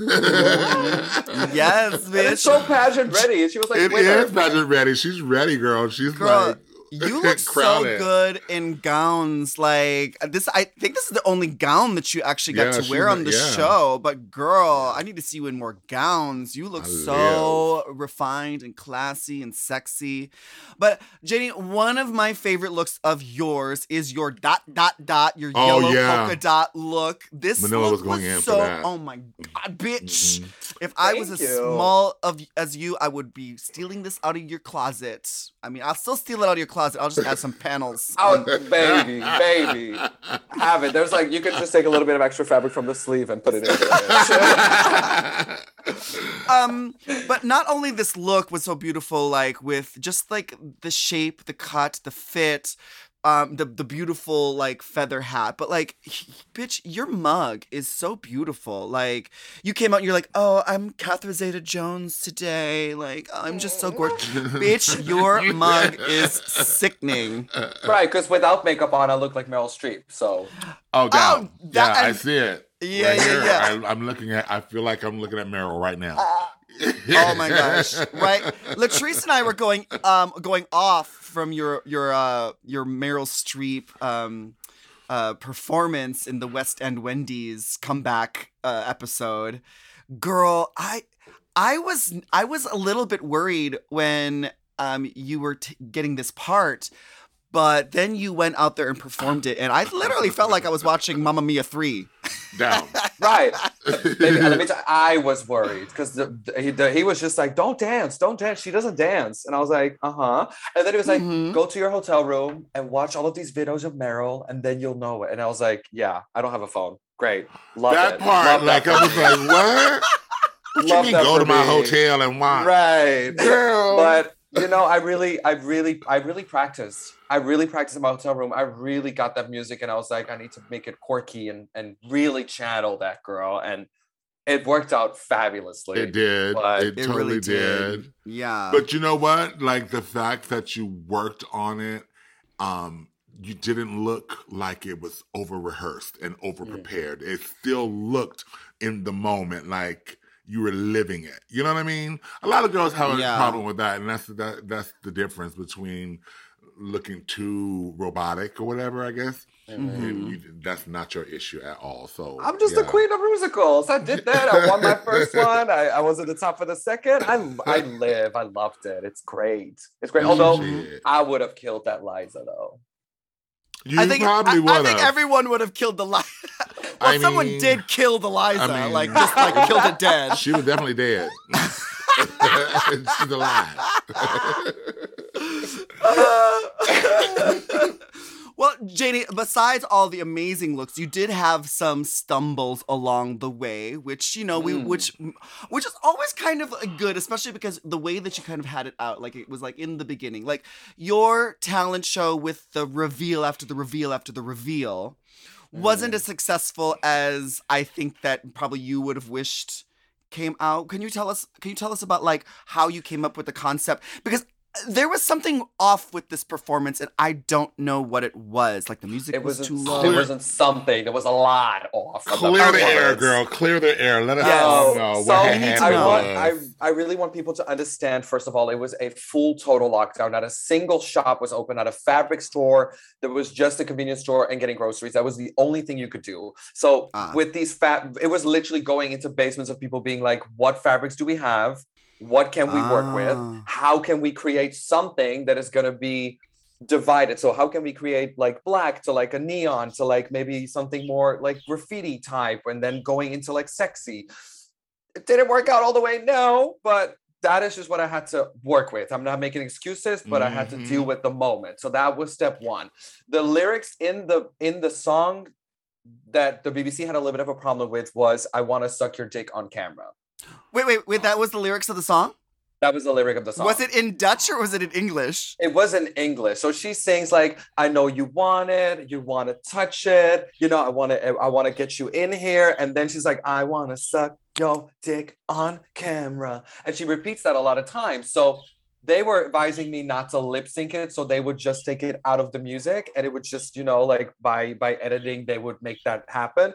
Speaker 1: Yes,
Speaker 5: And it's
Speaker 1: bitch.
Speaker 5: so pageant ready. And she was like,
Speaker 2: it is winner. pageant ready. She's ready, girl. She's
Speaker 1: Girl,
Speaker 2: like
Speaker 1: you look so good in gowns. Like uh, this, I think this is the only gown that you actually got
Speaker 2: Yeah,
Speaker 1: to wear on the
Speaker 2: yeah.
Speaker 1: show. But girl, I need to see you in more gowns. You look
Speaker 2: I
Speaker 1: so refined and classy and sexy. But Jenny, one of my favorite looks of yours is your dot dot dot, your
Speaker 2: Oh,
Speaker 1: yellow
Speaker 2: yeah.
Speaker 1: polka dot look. This
Speaker 2: Manila
Speaker 1: look
Speaker 2: was for
Speaker 1: so. Oh my god, bitch! If I was as
Speaker 5: you.
Speaker 1: small of as you, I would be stealing this out of your closet. I mean, I'll still steal it out of your closet. I'll just add some panels.
Speaker 5: Oh, baby, baby. Have it. There's like, you can just take a little bit of extra fabric from the sleeve and put it in there.
Speaker 1: um, but not only this look was so beautiful, like with just like the shape, the cut, the fit, um, the the beautiful like feather hat, but like, bitch, your mug is so beautiful. Like you came out, and you're like, oh, I'm Catherine Zeta-Jones today. Like I'm just so gorgeous, bitch. Your mug is sickening.
Speaker 5: right, because without makeup on, I look like Meryl Streep. So,
Speaker 2: Oh, down.
Speaker 1: that-
Speaker 2: yeah, I
Speaker 1: and-
Speaker 2: see it.
Speaker 1: Yeah,
Speaker 2: Right
Speaker 1: yeah,
Speaker 2: here.
Speaker 1: yeah.
Speaker 2: I, I'm looking at. I feel like I'm looking at Meryl right now.
Speaker 1: Oh my gosh! Right, Latrice and I were going um going off from your your uh your Meryl Streep um uh performance in the West End Wendy's comeback uh, episode. Girl, I I was I was a little bit worried when um you were t- getting this part. But then you went out there and performed it, and I literally felt like I was watching Mamma Mia 3.
Speaker 2: down.
Speaker 5: right. Baby, let me tell I was worried because the, the- he, the, he was just like, don't dance, don't dance. She doesn't dance. And I was like, uh huh. And then he was like,
Speaker 1: Mhm.
Speaker 5: go to your hotel room and watch all of these videos of Meryl, and then you'll know it. And I was like, yeah, I don't have a phone. Great. Love
Speaker 2: that
Speaker 5: it.
Speaker 2: part,
Speaker 5: Love
Speaker 2: like
Speaker 5: that
Speaker 2: I was like, what? What you
Speaker 5: Love
Speaker 2: mean go
Speaker 5: for
Speaker 2: to my
Speaker 5: me.
Speaker 2: hotel and watch?
Speaker 5: Right.
Speaker 2: Girl.
Speaker 5: but you know, I really, I really, I really practiced. I really practiced in my hotel room. I really got that music, and I was like, I need to make it quirky and and really channel that girl. And it worked out fabulously.
Speaker 2: It did.
Speaker 5: But
Speaker 2: it,
Speaker 1: It
Speaker 2: totally
Speaker 1: really
Speaker 2: did.
Speaker 1: did. Yeah.
Speaker 2: But you know what? Like the fact that you worked on it, um, you didn't look like it was over rehearsed and over prepared. It still looked in the moment like you were living it. You know what I mean? A lot of girls have a
Speaker 1: Yeah.
Speaker 2: problem with that, and that's that, that's the difference between looking too robotic or whatever. I guess mm-hmm. And you, that's not your issue at all. So
Speaker 5: I'm just the
Speaker 2: yeah.
Speaker 5: queen of musicals. I did that. I won my first one. I, I was at the top for the second. I I live. I loved it. It's great. It's great. Although
Speaker 2: Shit.
Speaker 5: I would have killed that Liza though.
Speaker 2: You
Speaker 1: I think
Speaker 2: probably would
Speaker 1: I think
Speaker 2: have.
Speaker 1: everone would have killed the Liza. well,
Speaker 2: I
Speaker 1: someone
Speaker 2: mean-
Speaker 1: did kill the Liza,
Speaker 2: I mean-
Speaker 1: like just like killed it dead.
Speaker 2: She was definitely dead. She's alive.
Speaker 1: Well, Janey, besides all the amazing looks, you did have some stumbles along the way, which you know we
Speaker 5: Mm.
Speaker 1: which which is always kind of uh, good, especially because the way that you kind of had it out, like it was like in the beginning, like your talent show with the reveal after the reveal after the reveal wasn't
Speaker 5: Mm.
Speaker 1: as successful as I think that probably you would have wished came out. Can you tell us can you tell us about like how you came up with the concept? Because there was something off with this performance and I don't know what it was. Like the music
Speaker 5: It
Speaker 1: was
Speaker 5: wasn't.
Speaker 1: too low.
Speaker 5: It wasn't something. There was a lot off.
Speaker 2: Clear the air, girl. Clear the air. Let us
Speaker 1: Yes.
Speaker 2: all know
Speaker 5: so
Speaker 2: what
Speaker 1: we need to
Speaker 5: I want, I. I really want people to understand. First of all, it was a full total lockdown. Not a single shop was open. Not a fabric store. There was just a convenience store and getting groceries. That was the only thing you could do. So
Speaker 1: Ah.
Speaker 5: with these fat, it was literally going into basements of people being like, "What fabrics do we have? What can we work with?
Speaker 1: Ah.
Speaker 5: How can we create something that is going to be divided so how can we create like black to like a neon to like maybe something more like graffiti type and then going into like sexy it didn't work out all the way no but that is just what i had to work with i'm not making excuses but i had to deal
Speaker 2: Mhm.
Speaker 5: with the moment so that was step one the lyrics in the in the song that the bbc had a little bit of a problem with was i want to suck your dick on camera
Speaker 1: Wait, wait, wait, that was the lyrics of the song?
Speaker 5: that was the lyric of the song
Speaker 1: Was it in Dutch or was it in English?
Speaker 5: It was in English. So she sings like, "I know you want it, you want to touch it, you know, I want to, I want to get you in here." And then she's like, "I want to suck your dick on camera," and she repeats that a lot of times. So they were advising me not to lip sync it, so they would just take it out of the music, and it would just, you know, like by by editing, they would make that happen.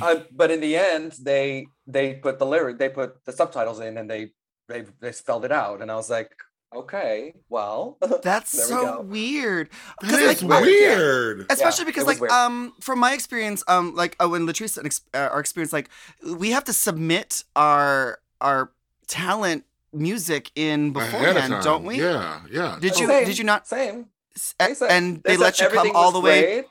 Speaker 5: Uh, but in the end, they they put the lyric, they put the subtitles in, and they they they spelled it out, and I was like, okay, well,
Speaker 1: That's
Speaker 5: There we
Speaker 1: so
Speaker 5: go.
Speaker 1: weird.
Speaker 2: That
Speaker 1: 'Cause,
Speaker 2: is
Speaker 1: like, I-
Speaker 2: weird.
Speaker 1: especially
Speaker 5: Yeah,
Speaker 1: because like
Speaker 5: weird.
Speaker 1: um from my experience um like oh, when latrice and ex- uh, our experience like we have to submit our our talent music in
Speaker 2: Ahead of
Speaker 1: beforehand don't we
Speaker 2: Yeah, yeah.
Speaker 1: did you
Speaker 5: Same,
Speaker 1: did you not
Speaker 5: Same.
Speaker 1: s-
Speaker 5: They said-
Speaker 1: and they,
Speaker 5: said
Speaker 1: let you come
Speaker 5: everything
Speaker 1: all
Speaker 5: was
Speaker 1: the way
Speaker 5: great.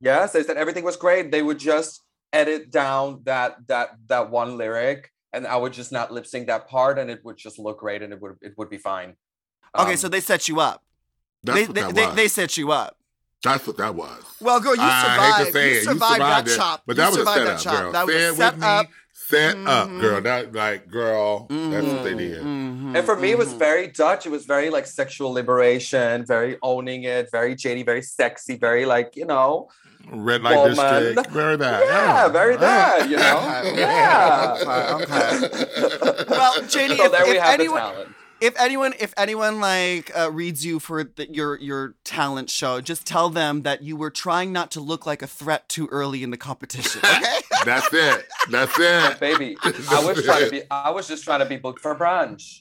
Speaker 5: Yes, they said everything was great. They would just edit down that that that one lyric, and I would just not lip sync that part, and it would just look great, and it would it would be fine.
Speaker 1: okay
Speaker 5: Um,
Speaker 1: so they set you up
Speaker 2: That's
Speaker 1: they
Speaker 2: what
Speaker 1: they,
Speaker 2: that
Speaker 1: they,
Speaker 2: was.
Speaker 1: they set you up
Speaker 2: That's what that was.
Speaker 1: well girl you
Speaker 2: I
Speaker 1: survived
Speaker 2: hate to say
Speaker 1: you
Speaker 2: it.
Speaker 1: survived, that
Speaker 2: it,
Speaker 1: chop
Speaker 2: but
Speaker 1: You
Speaker 2: that was a
Speaker 1: survived
Speaker 2: setup,
Speaker 1: that chop
Speaker 2: girl.
Speaker 1: that was
Speaker 2: Say
Speaker 1: set
Speaker 2: with me.
Speaker 1: up
Speaker 2: Set up,
Speaker 1: Mhm.
Speaker 2: girl. That like, girl. That's what they
Speaker 1: Mhm,
Speaker 2: did.
Speaker 1: mhm,
Speaker 5: and for me, it was
Speaker 1: mhm.
Speaker 5: very Dutch. It was very like sexual liberation, very owning it, very Janey, very sexy, very like you know,
Speaker 2: Red light
Speaker 5: Woman.
Speaker 2: district. Very bad.
Speaker 5: yeah, very bad, you know, yeah.
Speaker 1: okay, Well, Janey,
Speaker 5: so
Speaker 1: if-
Speaker 5: there we
Speaker 1: if
Speaker 5: have
Speaker 1: anyone-
Speaker 5: the
Speaker 1: if anyone if anyone like uh, reads you for the, your your talent show just tell them that you were trying not to look like a threat too early in the competition okay
Speaker 2: That's it. That's it.
Speaker 5: baby. I was trying to be. I was just trying to be booked for brunch.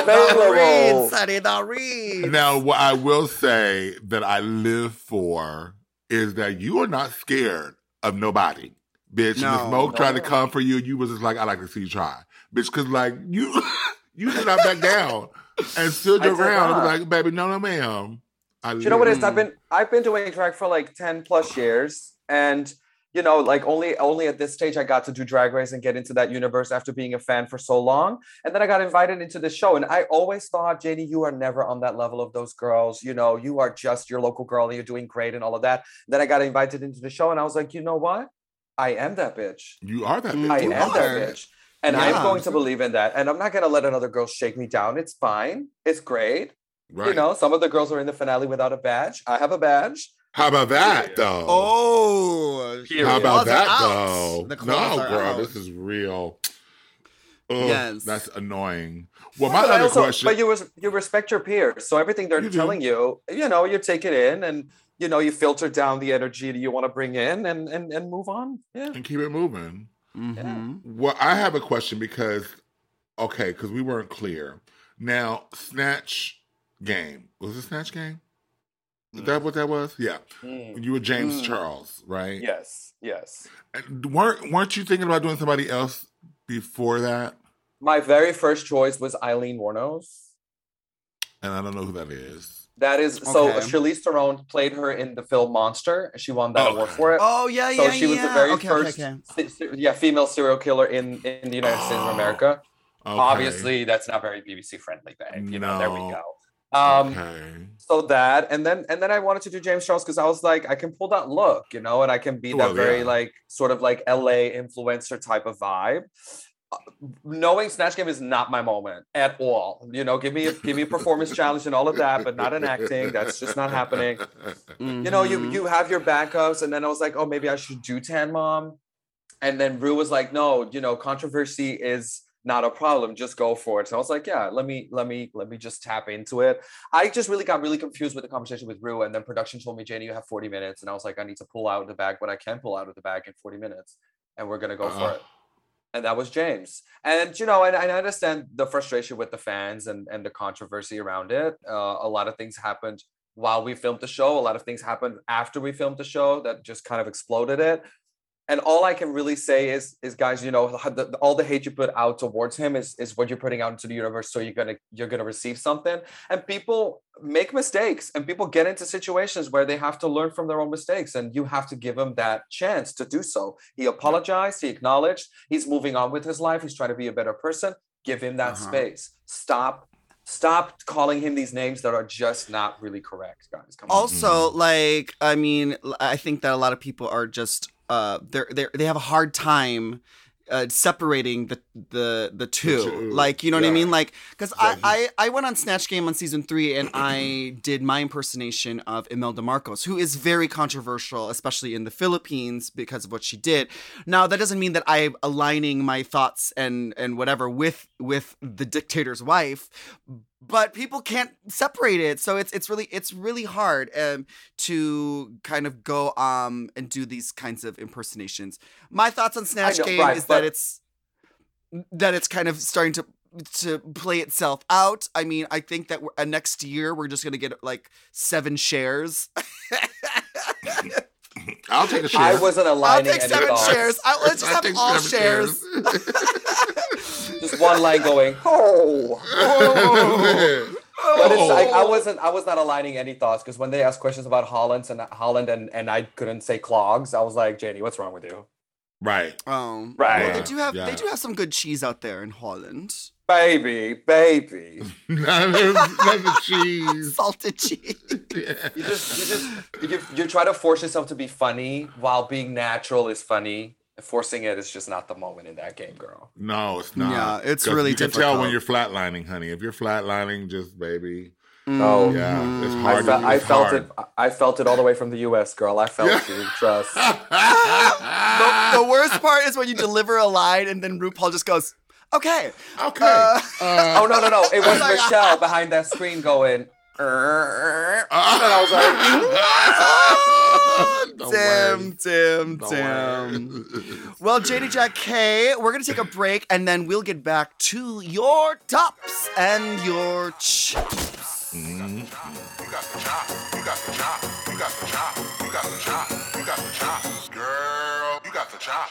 Speaker 1: The read sonny the read
Speaker 2: Now, what I will say that I live for is that you are not scared of nobody. Bitch,
Speaker 1: No,
Speaker 2: the smoke tried to come for you. You was just like, I like to see you try. Bitch, cause like you, you did not back down and stood
Speaker 5: I
Speaker 2: your
Speaker 5: did
Speaker 2: ground.
Speaker 5: not.
Speaker 2: Like, baby, no, no, ma'am. I
Speaker 5: Do you know what it is? I've been I've been doing track for like ten plus years, and you know, like only only at this stage I got to do Drag Race and get into that universe after being a fan for so long, and then I got invited into the show, and I always thought, JD, you are never on that level of those girls. You know, you are just your local girl, and you're doing great and all of that. Then I got invited into the show, and I was like, you know what? I am that bitch.
Speaker 2: You are that. Bitch.
Speaker 5: I
Speaker 1: You
Speaker 5: am
Speaker 1: are.
Speaker 5: that bitch. And
Speaker 1: Yeah.
Speaker 5: I'm going to believe in that. And I'm not going to let another girl shake me down. It's fine. It's great.
Speaker 2: Right.
Speaker 5: You know, some of the girls are in the finale without a badge. I have a badge.
Speaker 2: How about that though?
Speaker 1: Oh,
Speaker 5: Period.
Speaker 2: How about that
Speaker 1: out.
Speaker 2: though? No, bro,
Speaker 1: out.
Speaker 2: this is real. Ugh,
Speaker 1: Yes.
Speaker 2: that's annoying. Well, my
Speaker 5: But
Speaker 2: other
Speaker 5: also-
Speaker 2: question.
Speaker 5: But you res- you respect your peers, so everything they're
Speaker 2: You do.
Speaker 5: telling you, you know, you take it in, and you know, you filter down the energy that you want to bring in, and and and move on. Yeah.
Speaker 2: and keep it moving.
Speaker 1: Mhm.
Speaker 2: Well, I have a question because, okay, because we weren't clear. Now, Snatch Game was it Snatch Game? Is that what that was? Yeah,
Speaker 5: Mm.
Speaker 2: you were James
Speaker 5: Mm.
Speaker 2: Charles, right?
Speaker 5: Yes. Yes.
Speaker 2: And weren't weren't you thinking about doing somebody else before that?
Speaker 5: My very first choice was Aileen Wuornos.
Speaker 2: And I don't know who that is.
Speaker 5: That is so.
Speaker 1: Okay.
Speaker 5: Charlize Theron played her in the film Monster, and she won that award for it.
Speaker 1: Oh yeah, yeah.
Speaker 5: so
Speaker 1: yeah,
Speaker 5: she was the very
Speaker 1: okay,
Speaker 5: first,
Speaker 1: Okay, okay.
Speaker 5: se- se- yeah, female serial killer in in the United States
Speaker 2: Oh,
Speaker 5: of America.
Speaker 2: Okay.
Speaker 5: Obviously, that's not very BBC friendly, babe. You know, there we go. Um,
Speaker 2: okay.
Speaker 5: so that and then and then i wanted to do james charles because i was like i can pull that look you know and i can be that
Speaker 2: Well,
Speaker 5: very
Speaker 2: yeah.
Speaker 5: like sort of like la influencer type of vibe Uh, knowing snatch game is not my moment at all you know give me a give me a performance challenge and all of that but not in acting that's just not happening you know you
Speaker 1: Mhm.
Speaker 5: you have your backups and then i was like oh maybe i should do tan mom and then Ru was like no you know controversy is not a problem just go for it so i was like yeah let me let me let me just tap into it i just really got really confused with the conversation with Ru and then production told me janey you have 40 minutes and i was like i need to pull out of the bag what i can pull out of the bag in 40 minutes and we're gonna go for
Speaker 2: Uh.
Speaker 5: it and that was James. And you know, and, and I understand the frustration with the fans and and the controversy around it. Uh, a lot of things happened while we filmed the show. A lot of things happened after we filmed the show that just kind of exploded it. And all I can really say is, is guys, you know, the, the- all the hate you put out towards him is is what you're putting out into the universe. So you're gonna you're gonna receive something. And people make mistakes, and people get into situations where they have to learn from their own mistakes, and you have to give him that chance to do so. He apologized. He acknowledged. He's moving on with his life. He's trying to be a better person. Give him that
Speaker 1: Uh-huh.
Speaker 5: space. Stop. Stop calling him these names that are just not really correct, guys. Come on.
Speaker 1: Also, like, I mean, i think that a lot of people are just uh, they're they are they have a hard time uh, separating the the the two.
Speaker 2: two,
Speaker 1: Like, you know what I mean? Like, because
Speaker 2: Yeah,
Speaker 1: I, I I went on Snatch Game on season three and I did my impersonation of Imelda Marcos, who is very controversial, especially in the Philippines because of what she did. Now, that doesn't mean that I'm aligning my thoughts and and whatever with with the dictator's wife, but people can't separate it so it's it's really it's really hard um to kind of go um and do these kinds of impersonations. My thoughts on snatch
Speaker 5: know,
Speaker 1: game
Speaker 5: right,
Speaker 1: is
Speaker 5: but-
Speaker 1: that it's that it's kind of starting to to play itself out. I mean i think that we're, uh, next year we're just gonna get like seven shares.
Speaker 2: I'll take a share.
Speaker 5: I wasn't
Speaker 1: i'll
Speaker 5: aligning
Speaker 1: take
Speaker 5: any
Speaker 1: seven
Speaker 5: thoughts.
Speaker 1: shares. I, let's just
Speaker 2: I'll
Speaker 1: have all
Speaker 2: seven
Speaker 1: shares
Speaker 5: Just one line going. Oh. But it's like I wasn't I was not aligning any thoughts because when they asked questions about Holland and Holland and, and I couldn't say clogs, I was like, Janey, what's wrong with you?
Speaker 2: right.
Speaker 1: um
Speaker 5: Right.
Speaker 1: well, they do have
Speaker 2: yeah.
Speaker 1: they do have some good cheese out there in holland
Speaker 5: Baby, baby.
Speaker 2: None of, none of the cheese.
Speaker 1: salted cheese
Speaker 5: You just you just you, you try to force yourself to be funny while being natural is funny. Forcing it is just not the moment in that game, girl.
Speaker 2: No, it's not.
Speaker 1: Yeah, it's really
Speaker 2: you can tell when you're flatlining, honey. If you're flatlining, just baby.
Speaker 5: Oh.
Speaker 2: Yeah, it's
Speaker 1: Mhm.
Speaker 5: I, fe-
Speaker 2: to,
Speaker 5: I felt
Speaker 2: hard.
Speaker 5: it. I felt it all the way from the U.S., girl. I felt you. Trust.
Speaker 1: the, the worst part is when you deliver a line and then RuPaul just goes, "Okay."
Speaker 2: Okay.
Speaker 1: Uh,
Speaker 2: Uh,
Speaker 5: Oh no no no! It was Michelle behind that screen going. And I was like, ah,
Speaker 2: Don't
Speaker 1: Tim,
Speaker 2: worry.
Speaker 1: Tim,
Speaker 2: Don't
Speaker 1: Tim.
Speaker 2: worry.
Speaker 1: Well, Janey Jacké, we're gonna take a break and then we'll get back to your tops and your chops.
Speaker 3: Mm-hmm. You got chop. You got the chop. You got the chop. You got the chop.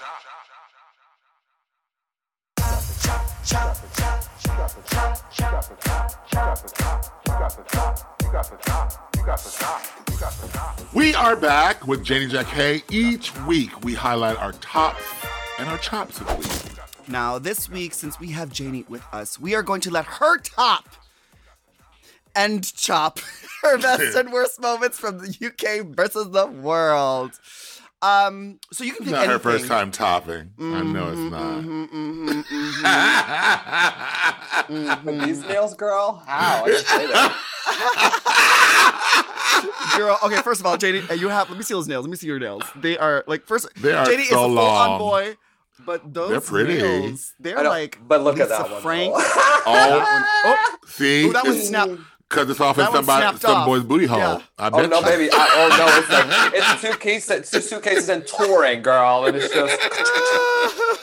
Speaker 2: We are back with Janey Jacké. Each week, we highlight our tops and our chops of the week.
Speaker 1: Now, this week, since we have Janey with us, we are going to let her top and chop her best and worst moments from the UK versus the world. Um, so you can pick
Speaker 2: not her first time topping. I know it's not.
Speaker 1: Mhm, mhm, mhm.
Speaker 5: These nails, girl. How? I didn't say that.
Speaker 1: Girl, okay, first of all, JD, uh, you have let me see those nails. Let me see your nails. They are like first
Speaker 2: They are
Speaker 1: JD is a
Speaker 2: so
Speaker 1: full on
Speaker 2: long.
Speaker 1: boy, but those
Speaker 2: They're pretty.
Speaker 1: nails, they're like
Speaker 5: but look at that one.
Speaker 1: Frank.
Speaker 5: though.
Speaker 2: Oh,
Speaker 1: Oh,
Speaker 2: see,
Speaker 1: ooh, that was snapped.
Speaker 2: Because it's off in
Speaker 1: that one
Speaker 2: somebody, some
Speaker 1: off.
Speaker 2: boy's booty hole.
Speaker 1: Yeah.
Speaker 2: I
Speaker 5: Oh
Speaker 2: bet
Speaker 5: no,
Speaker 2: you.
Speaker 5: baby! I, oh no, it's like it's two cases, two suitcases and touring, girl, and it's just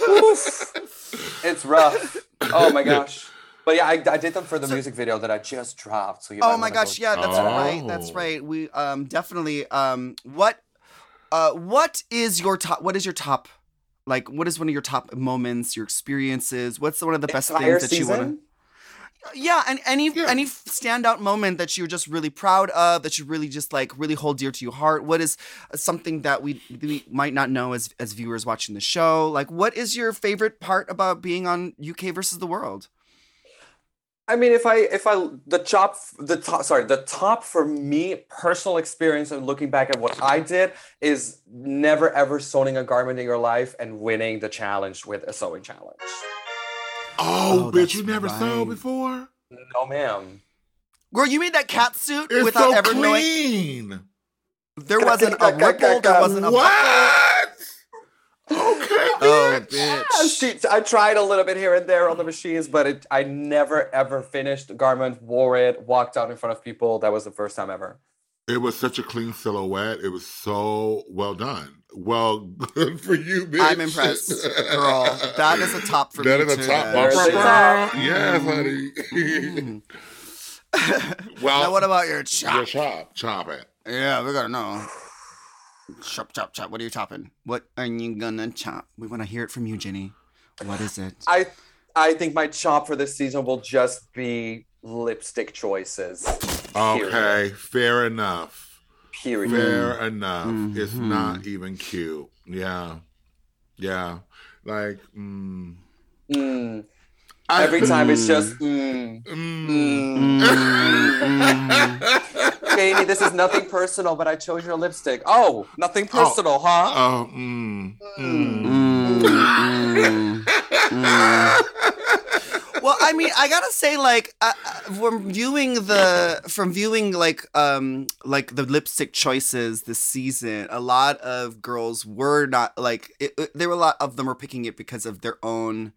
Speaker 5: oof. It's rough. Oh my gosh! But yeah, I, I did them for the music video that I just dropped. So you
Speaker 1: Oh my gosh,
Speaker 5: go-
Speaker 1: yeah, that's right. That's
Speaker 2: Oh.
Speaker 1: right. We um definitely um what uh what is your top what is your top like what is one of your top moments, your experiences? What's one of the best
Speaker 5: Entire
Speaker 1: things that you want to
Speaker 5: season?
Speaker 1: Yeah, and any
Speaker 2: Yeah.
Speaker 1: any standout moment that you're just really proud of, that you really just like really hold dear to your heart. What is uh, something that we we might not know as as viewers watching the show? Like, what is your favorite part about being on UK versus the World?
Speaker 5: I mean, if I if I the top the top sorry the top for me personal experience and looking back at what I did is never ever sewing a garment in your life and winning the challenge with a sewing challenge.
Speaker 2: Oh,
Speaker 1: Oh,
Speaker 2: bitch, you never
Speaker 1: right.
Speaker 2: saw before?
Speaker 5: No, ma'am.
Speaker 1: Girl, you made that cat suit
Speaker 2: It's
Speaker 1: without
Speaker 2: so
Speaker 1: ever knowing
Speaker 2: clean.
Speaker 1: there wasn't a ripple, there wasn't a
Speaker 2: What? Okay,
Speaker 1: Oh,
Speaker 2: bitch.
Speaker 1: bitch.
Speaker 5: She, I tried a little bit here and there on the machines, but it, I never ever finished the garment, wore it, walked out in front of people. That was the first time ever.
Speaker 2: It was such a clean silhouette. It was so well done. Well, good for you, bitch.
Speaker 1: I'm impressed, girl. That is a top for
Speaker 2: That
Speaker 1: me
Speaker 2: is
Speaker 1: too.
Speaker 2: a top.
Speaker 5: There's the top.
Speaker 2: Yes, honey.
Speaker 1: Mm.
Speaker 2: well,
Speaker 1: now what about your chop?
Speaker 2: your
Speaker 1: chop?
Speaker 2: chop? Chop it.
Speaker 1: Yeah, we gotta know. Chop, chop, chop. What are you chopping? What are you gonna chop? We want to hear it from you, Janey. What is it?
Speaker 5: I I think my chop for this season will just be lipstick choices.
Speaker 2: Okay, fair enough.
Speaker 5: Period.
Speaker 2: Fair enough. It's
Speaker 1: Mhm.
Speaker 2: not even cute. Yeah, yeah. Like, mm,
Speaker 5: Mm.
Speaker 2: I-
Speaker 5: Every time it's just mm.
Speaker 2: Mm.
Speaker 5: Janey, this is nothing personal, but I chose your lipstick. Oh, nothing personal, huh?
Speaker 2: Oh, mm, mm.
Speaker 1: Mm, mm, mm. Well, I mean, I gotta say, like, uh, uh, from viewing the, from viewing like, um, like the lipstick choices this season, a lot of girls were not like, it, it- there were a lot of them were picking it because of their own,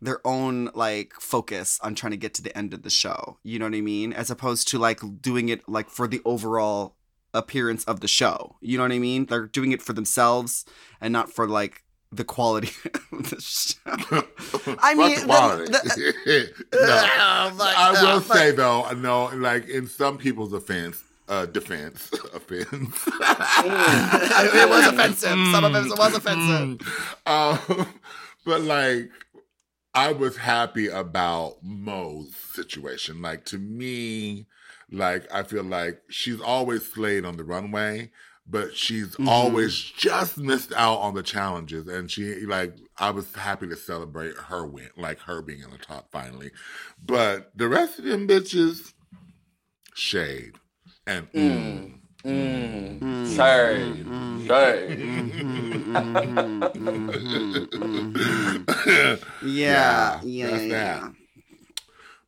Speaker 1: their own like focus on trying to get to the end of the show. You know what I mean? As opposed to like doing it like for the overall appearance of the show. You know what I mean? They're doing it for themselves and not for like the quality of the show. I mean,
Speaker 2: the
Speaker 1: the-
Speaker 2: quality.
Speaker 1: the-
Speaker 2: no.
Speaker 1: Oh,
Speaker 2: I will
Speaker 1: God,
Speaker 2: say though, no, like in some people's offense, uh, defense, offense.
Speaker 1: it was offensive. Some of it was offensive.
Speaker 2: Mm. Um, but like, I was happy about Mo's situation. Like to me, like I feel like she's always slayed on the runway, but she's
Speaker 1: Mhm.
Speaker 2: always just missed out on the challenges. And she like I was happy to celebrate her win, like her being in the top finally. But the rest of them bitches, shade and mm.
Speaker 5: Mm.
Speaker 1: Mm.
Speaker 5: Shade.
Speaker 1: Mm.
Speaker 5: Shade.
Speaker 1: Mhm, mhm, mhm, mhm. Yeah,
Speaker 2: Yeah,
Speaker 1: yeah, yeah.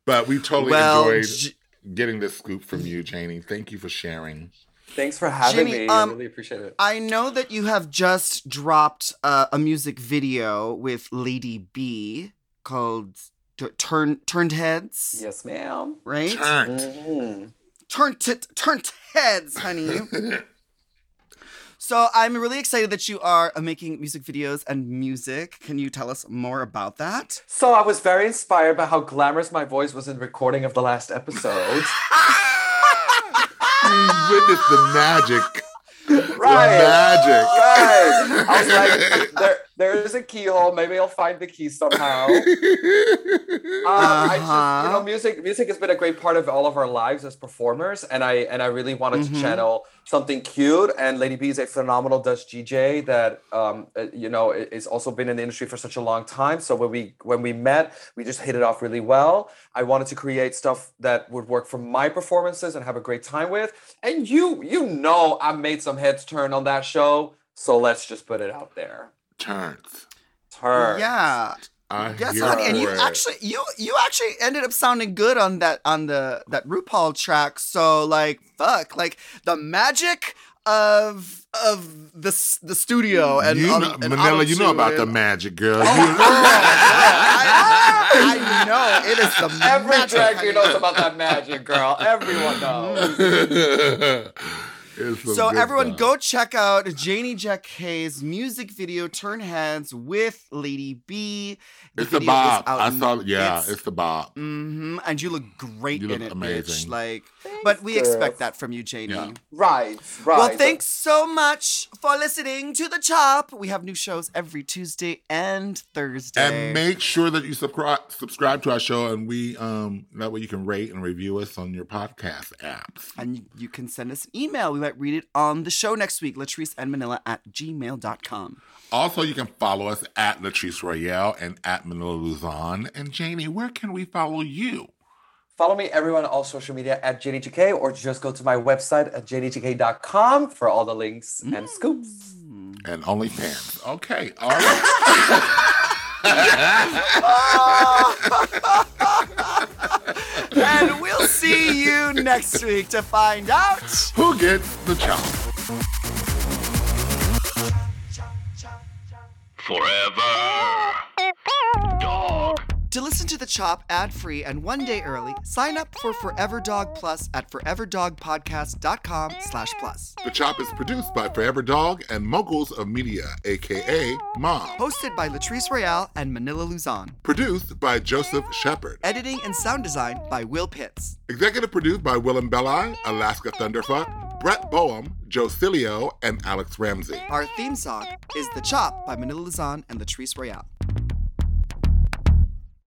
Speaker 2: But we totally
Speaker 1: Well,
Speaker 2: enjoyed
Speaker 1: J-
Speaker 2: getting this scoop from you, Janey. Thank you for sharing.
Speaker 5: Thanks for having
Speaker 1: Janey,
Speaker 5: me.
Speaker 1: um,
Speaker 5: I really appreciate it.
Speaker 1: I know that you have just dropped uh, a music video with Lady B called T- "Turn Turned Heads,"
Speaker 5: Yes, ma'am.
Speaker 1: right?
Speaker 2: Turnt.
Speaker 5: Mhm.
Speaker 1: Turned t- turned heads, honey. so I'm really excited that you are uh, making music videos and music. Can you tell us more about that?
Speaker 5: So I was very inspired by how glamorous my voice was in the recording of the last episode.
Speaker 2: You witnessed the magic.
Speaker 5: right.
Speaker 2: Magic.
Speaker 5: Right. I was like, there, there is a keyhole. Maybe I'll find the key somehow. Um, I just, you
Speaker 1: Uh-huh.
Speaker 5: know, music. Music has been a great part of all of our lives as performers, and I and I really wanted
Speaker 1: Mhm.
Speaker 5: to channel something cute. And Lady B is a phenomenal Dutch DJ that um, uh, you know is also been in the industry for such a long time. So when we when we met, we just hit it off really well. I wanted to create stuff that would work for my performances and have a great time with. And you you know I made some heads turn on that show. So let's just put it out there.
Speaker 2: Turns.
Speaker 5: Turn.
Speaker 1: Yeah.
Speaker 2: I
Speaker 1: Yes,
Speaker 2: hear
Speaker 1: honey, and you actually you you actually ended up sounding good on that on the that RuPaul track. So like fuck, like the magic of of the the studio and
Speaker 2: you
Speaker 1: um,
Speaker 2: know,
Speaker 1: and
Speaker 2: Manila, you know about the magic, girl.
Speaker 1: Oh,
Speaker 2: You-
Speaker 1: I, I know it is the
Speaker 5: Every
Speaker 1: magic.
Speaker 5: drag queen knows about that magic, girl. Everyone knows.
Speaker 2: It's some
Speaker 1: So everyone,
Speaker 2: stuff.
Speaker 1: go check out Janey Jacké's music video "Turn Heads" with Lady B. The
Speaker 2: It's the
Speaker 1: video is
Speaker 2: Bob.
Speaker 1: out
Speaker 2: I
Speaker 1: n-
Speaker 2: saw. Yeah,
Speaker 1: it's-
Speaker 2: it's the Bob.
Speaker 1: hmm and you look great
Speaker 2: You
Speaker 1: in
Speaker 2: look
Speaker 1: it,
Speaker 2: amazing.
Speaker 1: bitch. Like, but we
Speaker 5: girl.
Speaker 1: expect that from you, Janey.
Speaker 2: Yeah.
Speaker 5: Right, right.
Speaker 1: Well, thanks so much for listening to the Chop. We have new shows every Tuesday and Thursday.
Speaker 2: And make sure that you subscribe subscribe to our show, and we um that way you can rate and review us on your podcast apps.
Speaker 1: And you, you can send us an email. We might read it on the show next week. Latrice and Manila at gmail.com.
Speaker 2: Also, you can follow us at Latrice Royale and at Manila Luzon. And Janey, where can we follow you?
Speaker 5: Follow me everyone on all social media at JDGK or just go to my website at jdgk.com for all the links and mm. scoops.
Speaker 2: And OnlyFans. Okay, all right.
Speaker 1: and we'll see you next week to find out.
Speaker 2: Who gets the chop?
Speaker 3: Forever. Dog.
Speaker 1: To listen to the Chop ad free and one day early, sign up for Forever Dog Plus at foreverdogpodcast.com slash plus.
Speaker 2: The Chop is produced by Forever Dog and Moguls of Media, aka Mom.
Speaker 1: Hosted by Latrice Royale and Manila Luzon.
Speaker 2: Produced by Joseph Shepard.
Speaker 1: Editing and sound design by Will Pitts.
Speaker 2: Executive produced by Willam Belli, Alaska Thunderfuck, Brett Boehm, Joe Cilio, and Alex Ramsey.
Speaker 1: Our theme song is The Chop by Manila Luzon and Latrice Royale.